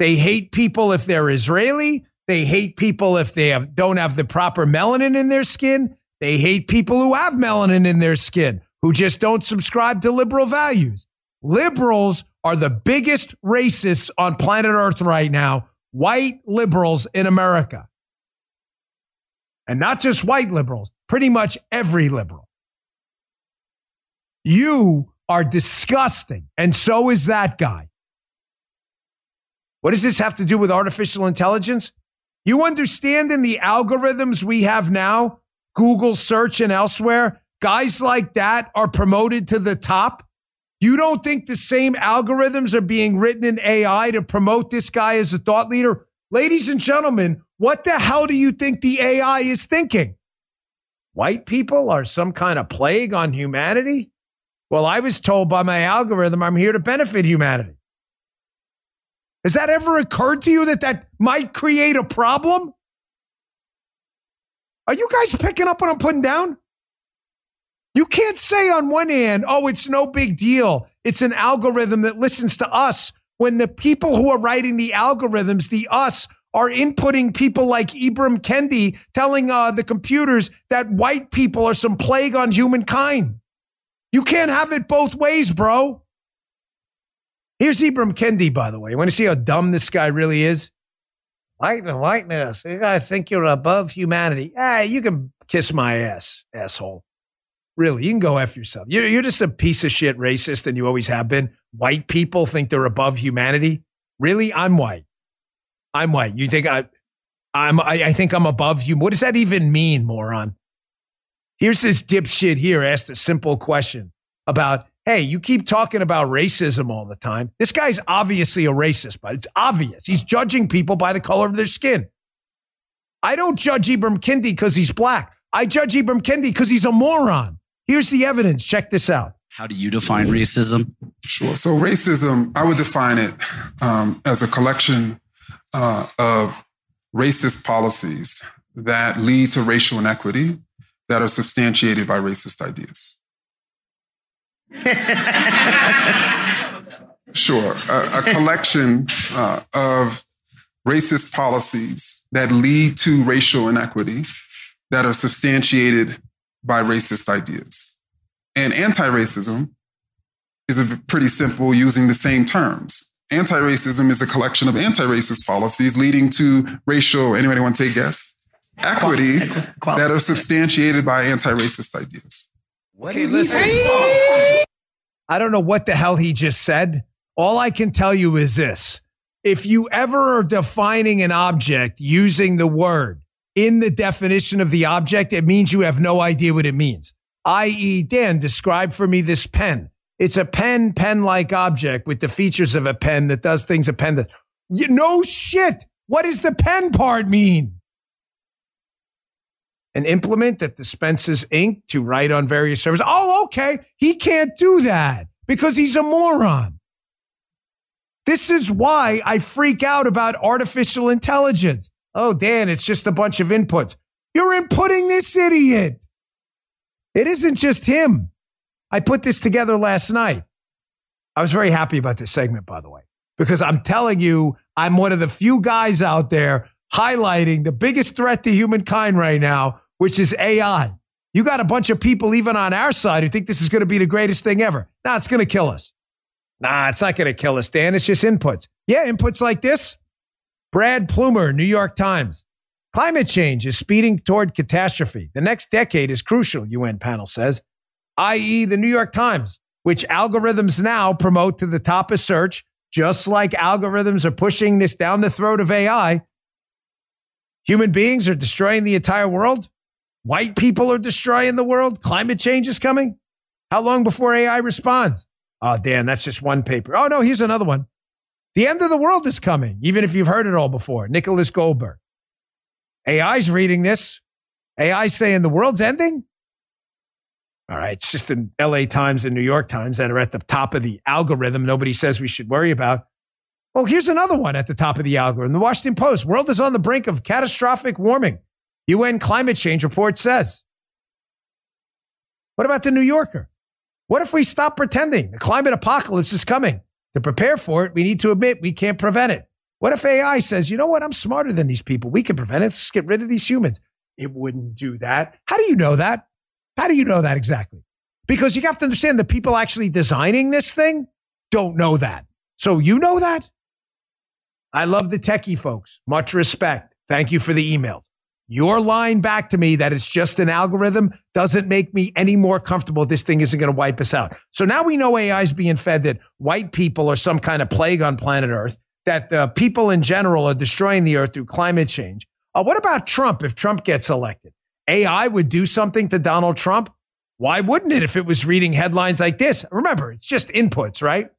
They hate people if they're Israeli. They hate people if they have, don't have the proper melanin in their skin. They hate people who have melanin in their skin, who just don't subscribe to liberal values. Liberals are the biggest racists on planet Earth right now, white liberals in America. And not just white liberals, pretty much every liberal. You are disgusting. And so is that guy. What does this have to do with artificial intelligence? You understand in the algorithms we have now, Google search and elsewhere, guys like that are promoted to the top. You don't think the same algorithms are being written in AI to promote this guy as a thought leader? Ladies and gentlemen, what the hell do you think the AI is thinking? White people are some kind of plague on humanity? Well, I was told by my algorithm I'm here to benefit humanity. Has that ever occurred to you that that might create a problem? Are you guys picking up what I'm putting down? You can't say on one hand, oh, it's no big deal. It's an algorithm that listens to us when the people who are writing the algorithms, the us, are inputting people like Ibram Kendi telling uh, the computers that white people are some plague on humankind. You can't have it both ways, bro. Here's Ibram Kendi, by the way. You want to see how dumb this guy really is? And whiteness. You guys think you're above humanity. Ah, you can kiss my ass, asshole. Really, you can go F yourself. You're, you're just a piece of shit racist and you always have been. White people think they're above humanity. Really? I'm white. I'm white. You think I, I'm, I, I think I'm above you. What does that even mean, moron? Here's this dipshit here asked a simple question about, hey, you keep talking about racism all the time. This guy's obviously a racist, but it's obvious. He's judging people by the color of their skin. I don't judge Ibram Kendi because he's black. I judge Ibram Kendi because he's a moron. Here's the evidence. Check this out. How do you define racism? Sure. So racism, I would define it um, as a collection uh, of racist policies that lead to racial inequity that are substantiated by racist ideas. sure. A, a collection uh, of racist policies that lead to racial inequity that are substantiated by racist ideas. And anti racism is pretty simple using the same terms. Anti racism is a collection of anti racist policies leading to racial, anybody want to take a guess? Equity that are substantiated by anti racist ideas. Okay, listen. I don't know what the hell he just said. All I can tell you is this. If you ever are defining an object using the word in the definition of the object, it means you have no idea what it means. I.e., Dan, describe for me this pen. It's a pen, pen like object with the features of a pen that does things a pen does. You, no shit. What does the pen part mean? An implement that dispenses ink to write on various servers. Oh, okay. He can't do that because he's a moron. This is why I freak out about artificial intelligence. Oh, Dan, it's just a bunch of inputs. You're inputting this idiot. It isn't just him. I put this together last night. I was very happy about this segment, by the way, because I'm telling you, I'm one of the few guys out there highlighting the biggest threat to humankind right now, which is AI. You got a bunch of people, even on our side, who think this is going to be the greatest thing ever. Now it's going to kill us. Nah, it's not going to kill us, Dan. It's just inputs. Yeah, inputs like this. Brad Plumer, New York Times. Climate change is speeding toward catastrophe. The next decade is crucial, UN panel says, i.e., the New York Times, which algorithms now promote to the top of search, just like algorithms are pushing this down the throat of AI. Human beings are destroying the entire world. White people are destroying the world. Climate change is coming. How long before AI responds? Oh, Dan, that's just one paper. Oh, no, here's another one. The end of the world is coming, even if you've heard it all before. Nicholas Goldberg. AI's reading this. AI saying the world's ending. All right. It's just in LA Times and New York Times that are at the top of the algorithm. Nobody says we should worry about. Well, here's another one at the top of the algorithm. The Washington Post. World is on the brink of catastrophic warming. UN climate change report says. What about the New Yorker? What if we stop pretending the climate apocalypse is coming? To prepare for it, we need to admit we can't prevent it. What if AI says, you know what? I'm smarter than these people. We can prevent it. Let's get rid of these humans. It wouldn't do that. How do you know that? How do you know that exactly? Because you have to understand the people actually designing this thing don't know that. So you know that? I love the techie folks. Much respect. Thank you for the emails. Your line back to me that it's just an algorithm doesn't make me any more comfortable this thing isn't going to wipe us out. So now we know AI is being fed that white people are some kind of plague on planet Earth that uh, people in general are destroying the earth through climate change. Uh, what about Trump if Trump gets elected? AI would do something to Donald Trump. Why wouldn't it if it was reading headlines like this? Remember, it's just inputs, right?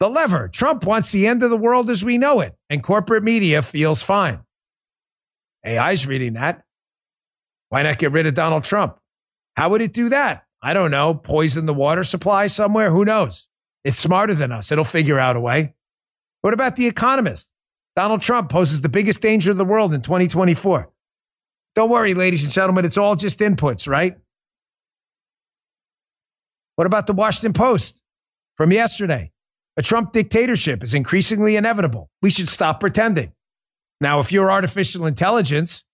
The lever. Trump wants the end of the world as we know it, and corporate media feels fine. AI's reading that. Why not get rid of Donald Trump? How would it do that? I don't know. Poison the water supply somewhere? Who knows? It's smarter than us. It'll figure out a way. What about The Economist? Donald Trump poses the biggest danger in the world in 2024. Don't worry, ladies and gentlemen, it's all just inputs, right? What about the Washington Post from yesterday? A Trump dictatorship is increasingly inevitable. We should stop pretending. Now, if you're artificial intelligence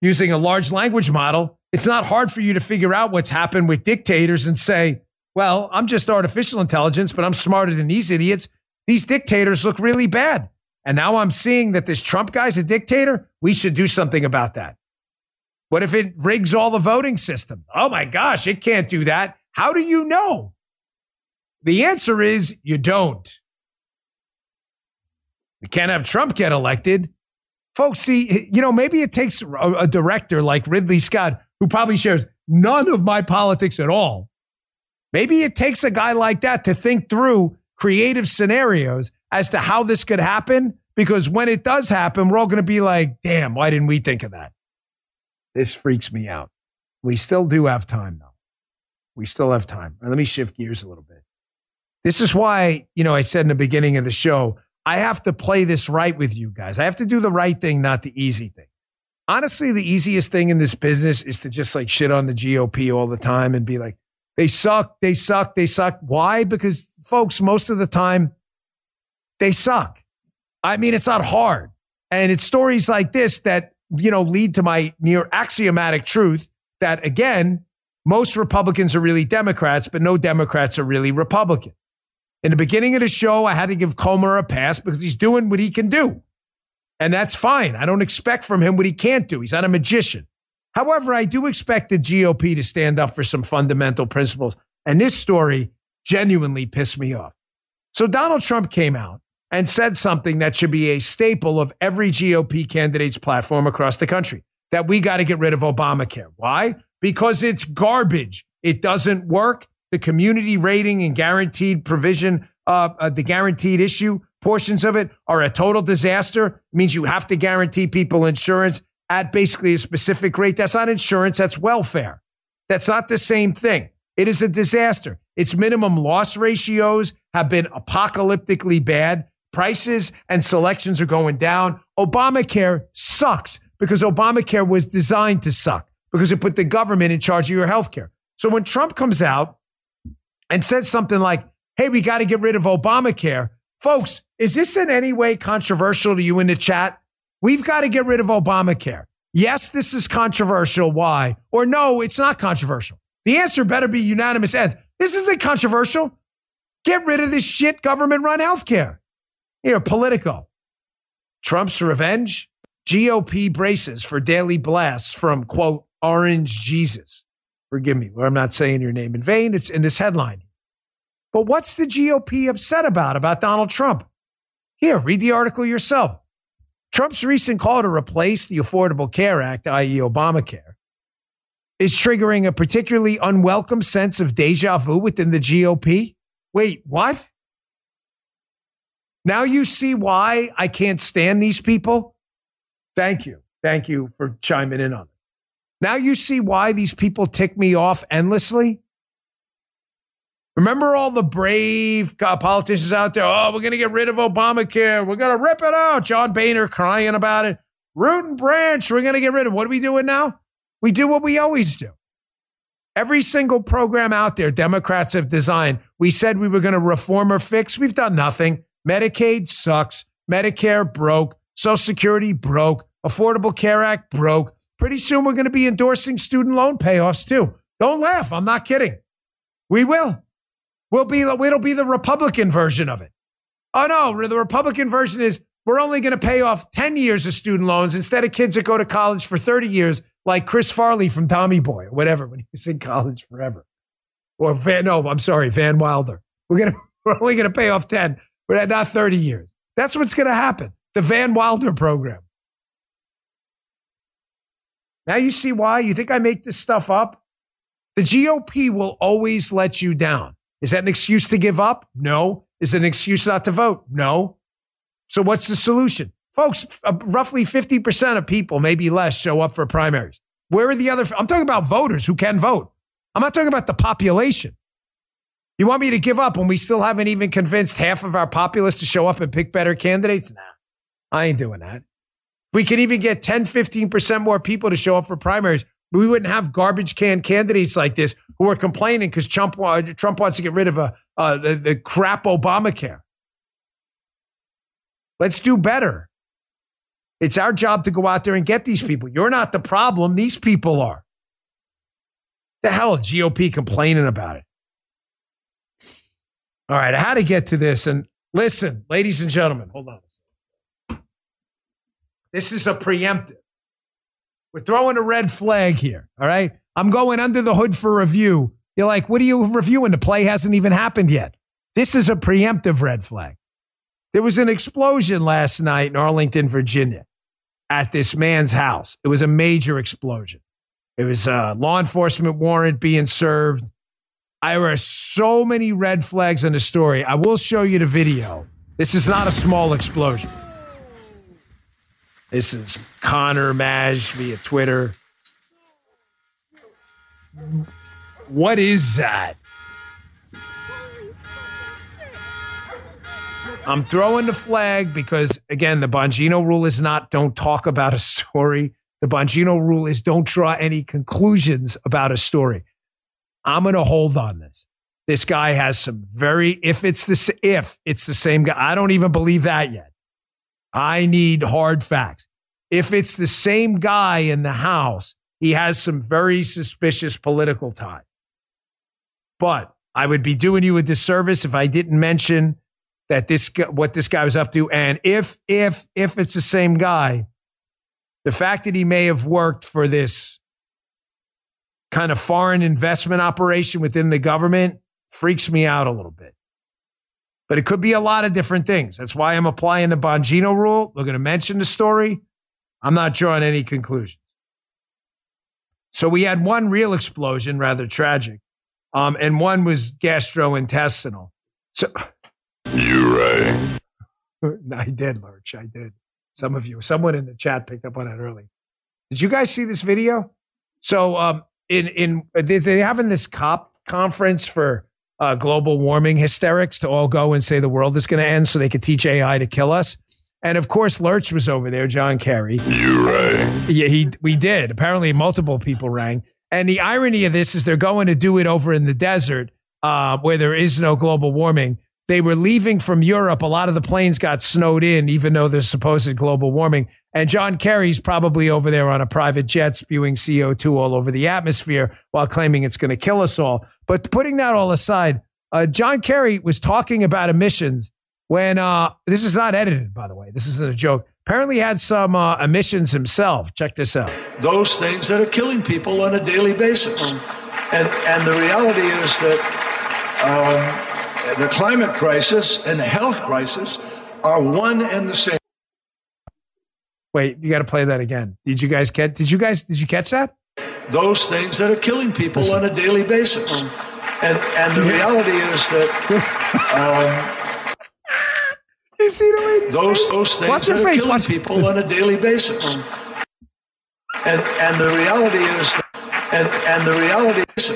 using a large language model, it's not hard for you to figure out what's happened with dictators and say, well, I'm just artificial intelligence, but I'm smarter than these idiots. These dictators look really bad. And now I'm seeing that this Trump guy's a dictator. We should do something about that. What if it rigs all the voting system? Oh my gosh, it can't do that. How do you know? The answer is you don't. We can't have Trump get elected. Folks, see, you know, maybe it takes a, a director like Ridley Scott, who probably shares none of my politics at all. Maybe it takes a guy like that to think through creative scenarios as to how this could happen. Because when it does happen, we're all going to be like, damn, why didn't we think of that? This freaks me out. We still do have time, though. We still have time. Let me shift gears a little bit. This is why, you know, I said in the beginning of the show, I have to play this right with you guys. I have to do the right thing, not the easy thing. Honestly, the easiest thing in this business is to just like shit on the GOP all the time and be like, they suck, they suck, they suck. Why? Because folks, most of the time, they suck. I mean, it's not hard. And it's stories like this that, you know, lead to my near axiomatic truth that again, most Republicans are really Democrats, but no Democrats are really Republican. In the beginning of the show, I had to give Comer a pass because he's doing what he can do. And that's fine. I don't expect from him what he can't do. He's not a magician. However, I do expect the GOP to stand up for some fundamental principles. And this story genuinely pissed me off. So Donald Trump came out and said something that should be a staple of every GOP candidate's platform across the country that we got to get rid of Obamacare. Why? Because it's garbage. It doesn't work the community rating and guaranteed provision, uh, uh, the guaranteed issue portions of it are a total disaster. It means you have to guarantee people insurance at basically a specific rate. That's not insurance, that's welfare. That's not the same thing. It is a disaster. Its minimum loss ratios have been apocalyptically bad. Prices and selections are going down. Obamacare sucks because Obamacare was designed to suck because it put the government in charge of your health care. So when Trump comes out and says something like, hey, we got to get rid of Obamacare. Folks, is this in any way controversial to you in the chat? We've got to get rid of Obamacare. Yes, this is controversial. Why? Or no, it's not controversial. The answer better be unanimous as this isn't controversial. Get rid of this shit government run healthcare. Here, Politico. Trump's revenge. GOP braces for daily blasts from quote, Orange Jesus. Forgive me, I'm not saying your name in vain. It's in this headline. But what's the GOP upset about, about Donald Trump? Here, read the article yourself. Trump's recent call to replace the Affordable Care Act, i.e., Obamacare, is triggering a particularly unwelcome sense of deja vu within the GOP. Wait, what? Now you see why I can't stand these people? Thank you. Thank you for chiming in on it. Now you see why these people tick me off endlessly. Remember all the brave politicians out there? Oh, we're going to get rid of Obamacare. We're going to rip it out. John Boehner crying about it. Root and branch, we're going to get rid of. What are we doing now? We do what we always do. Every single program out there, Democrats have designed. We said we were going to reform or fix. We've done nothing. Medicaid sucks. Medicare broke. Social Security broke. Affordable Care Act broke. Pretty soon we're going to be endorsing student loan payoffs too. Don't laugh. I'm not kidding. We will. We'll be, it'll be the Republican version of it. Oh no, the Republican version is we're only going to pay off 10 years of student loans instead of kids that go to college for 30 years, like Chris Farley from Tommy Boy or whatever when he was in college forever. Or Van, no, I'm sorry, Van Wilder. We're going to, we're only going to pay off 10, but not 30 years. That's what's going to happen. The Van Wilder program. Now you see why? You think I make this stuff up? The GOP will always let you down. Is that an excuse to give up? No. Is it an excuse not to vote? No. So what's the solution? Folks, uh, roughly 50% of people, maybe less, show up for primaries. Where are the other? I'm talking about voters who can vote. I'm not talking about the population. You want me to give up when we still haven't even convinced half of our populace to show up and pick better candidates? Nah, I ain't doing that we could even get 10, 15% more people to show up for primaries, but we wouldn't have garbage can candidates like this who are complaining because Trump, uh, Trump wants to get rid of a, uh, the, the crap Obamacare. Let's do better. It's our job to go out there and get these people. You're not the problem. These people are. The hell is GOP complaining about it? All right, I had to get to this. And listen, ladies and gentlemen, hold on. This is a preemptive. We're throwing a red flag here. All right. I'm going under the hood for review. You're like, what are you reviewing? The play hasn't even happened yet. This is a preemptive red flag. There was an explosion last night in Arlington, Virginia, at this man's house. It was a major explosion. It was a law enforcement warrant being served. There were so many red flags in the story. I will show you the video. This is not a small explosion. This is Connor Maj via Twitter. What is that? I'm throwing the flag because, again, the Bongino rule is not don't talk about a story. The Bongino rule is don't draw any conclusions about a story. I'm going to hold on this. This guy has some very, if it's the, if it's the same guy, I don't even believe that yet. I need hard facts. If it's the same guy in the House, he has some very suspicious political ties. But I would be doing you a disservice if I didn't mention that this what this guy was up to. And if if if it's the same guy, the fact that he may have worked for this kind of foreign investment operation within the government freaks me out a little bit. But it could be a lot of different things. That's why I'm applying the Bongino rule. We're going to mention the story. I'm not drawing any conclusions. So we had one real explosion, rather tragic, um, and one was gastrointestinal. So you right. I did, Lurch. I did. Some of you, someone in the chat picked up on it early. Did you guys see this video? So, um, in in they, they having this COP conference for uh, global warming hysterics to all go and say the world is going to end so they could teach AI to kill us. And of course, Lurch was over there, John Kerry. You rang. Yeah, he we did. Apparently, multiple people rang. And the irony of this is they're going to do it over in the desert uh, where there is no global warming they were leaving from Europe. A lot of the planes got snowed in, even though there's supposed global warming. And John Kerry's probably over there on a private jet spewing CO2 all over the atmosphere while claiming it's going to kill us all. But putting that all aside, uh, John Kerry was talking about emissions when uh, this is not edited, by the way. This isn't a joke. Apparently, had some uh, emissions himself. Check this out. Those things that are killing people on a daily basis. And, and the reality is that. Um, the climate crisis and the health crisis are one and the same. Wait, you got to play that again. Did you guys catch? Did you guys? Did you catch that? Those things that are killing people Listen. on a daily basis, and and the reality is that. Um, you see the lady's those, face? Those things Watch that are face. killing Watch. people on a daily basis, and and the reality is, that, and and the reality is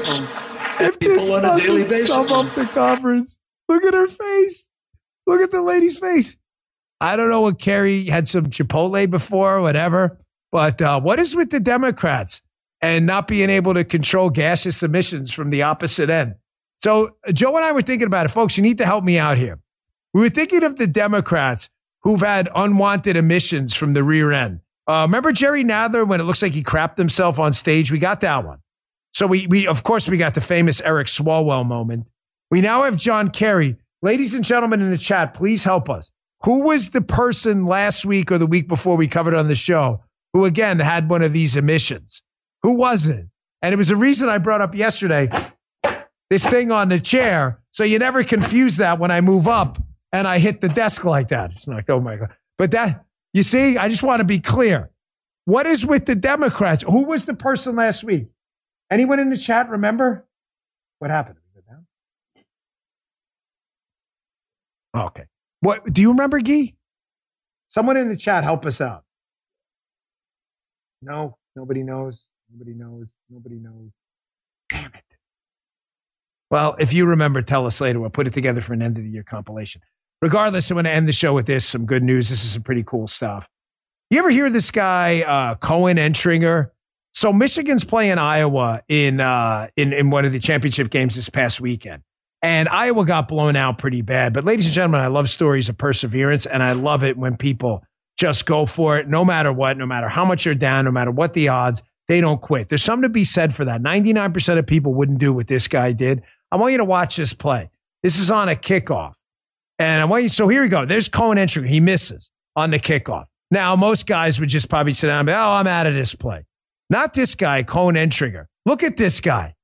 if this on a daily basis. sum up the conference, look at her face. Look at the lady's face. I don't know what Kerry had some Chipotle before, or whatever. But uh, what is with the Democrats and not being able to control gaseous emissions from the opposite end? So Joe and I were thinking about it, folks. You need to help me out here. We were thinking of the Democrats who've had unwanted emissions from the rear end. Uh, remember Jerry Nadler when it looks like he crapped himself on stage? We got that one. So we, we, of course, we got the famous Eric Swalwell moment. We now have John Kerry. Ladies and gentlemen in the chat, please help us. Who was the person last week or the week before we covered on the show who again had one of these emissions? Who was it? And it was a reason I brought up yesterday this thing on the chair. So you never confuse that when I move up and I hit the desk like that. It's like, oh my God. But that, you see, I just want to be clear. What is with the Democrats? Who was the person last week? Anyone in the chat remember what happened? Oh, okay. What do you remember, Gee? Someone in the chat help us out. No, nobody knows. Nobody knows. Nobody knows. Damn it. Well, if you remember, tell us later. We'll put it together for an end of the year compilation. Regardless, I'm going to end the show with this. Some good news. This is some pretty cool stuff. You ever hear this guy, uh, Koen Entringer? So Michigan's playing Iowa in, uh, in, in one of the championship games this past weekend. And Iowa got blown out pretty bad. But ladies and gentlemen, I love stories of perseverance and I love it when people just go for it no matter what, no matter how much you're down, no matter what the odds, they don't quit. There's something to be said for that. 99% of people wouldn't do what this guy did. I want you to watch this play. This is on a kickoff. And I want you, so here we go. There's Koen entry. He misses on the kickoff. Now, most guys would just probably sit down and be, oh, I'm out of this play. Not this guy, Koen Entringer. Look at this guy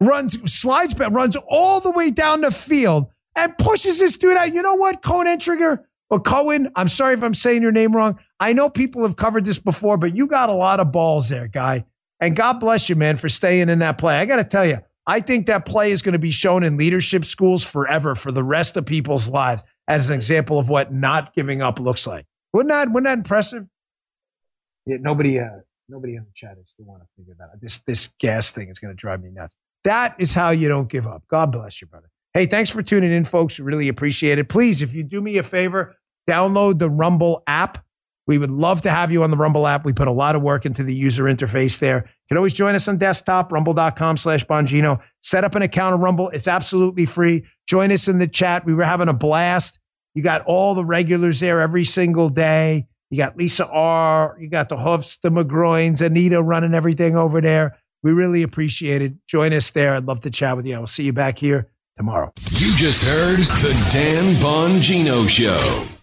runs, slides runs all the way down the field and pushes this dude out. You know what, Koen Trigger or Koen? I'm sorry if I'm saying your name wrong. I know people have covered this before, but you got a lot of balls there, guy. And God bless you, man, for staying in that play. I got to tell you, I think that play is going to be shown in leadership schools forever for the rest of people's lives as an example of what not giving up looks like. Wouldn't that, wouldn't that impressive? Yeah, nobody, uh, nobody in the chat is still want to figure that out. This, this gas thing is going to drive me nuts. That is how you don't give up. God bless you, brother. Hey, thanks for tuning in, folks. Really appreciate it. Please, if you do me a favor, download the Rumble app. We would love to have you on the Rumble app. We put a lot of work into the user interface there. You can always join us on desktop, rumble.com slash Bongino. Set up an account on Rumble. It's absolutely free. Join us in the chat. We were having a blast. You got all the regulars there every single day. You got Lisa R. You got the Hoofs, the McGroins, Anita running everything over there. We really appreciate it. Join us there. I'd love to chat with you. I'll see you back here tomorrow. You just heard the Dan Bongino Show.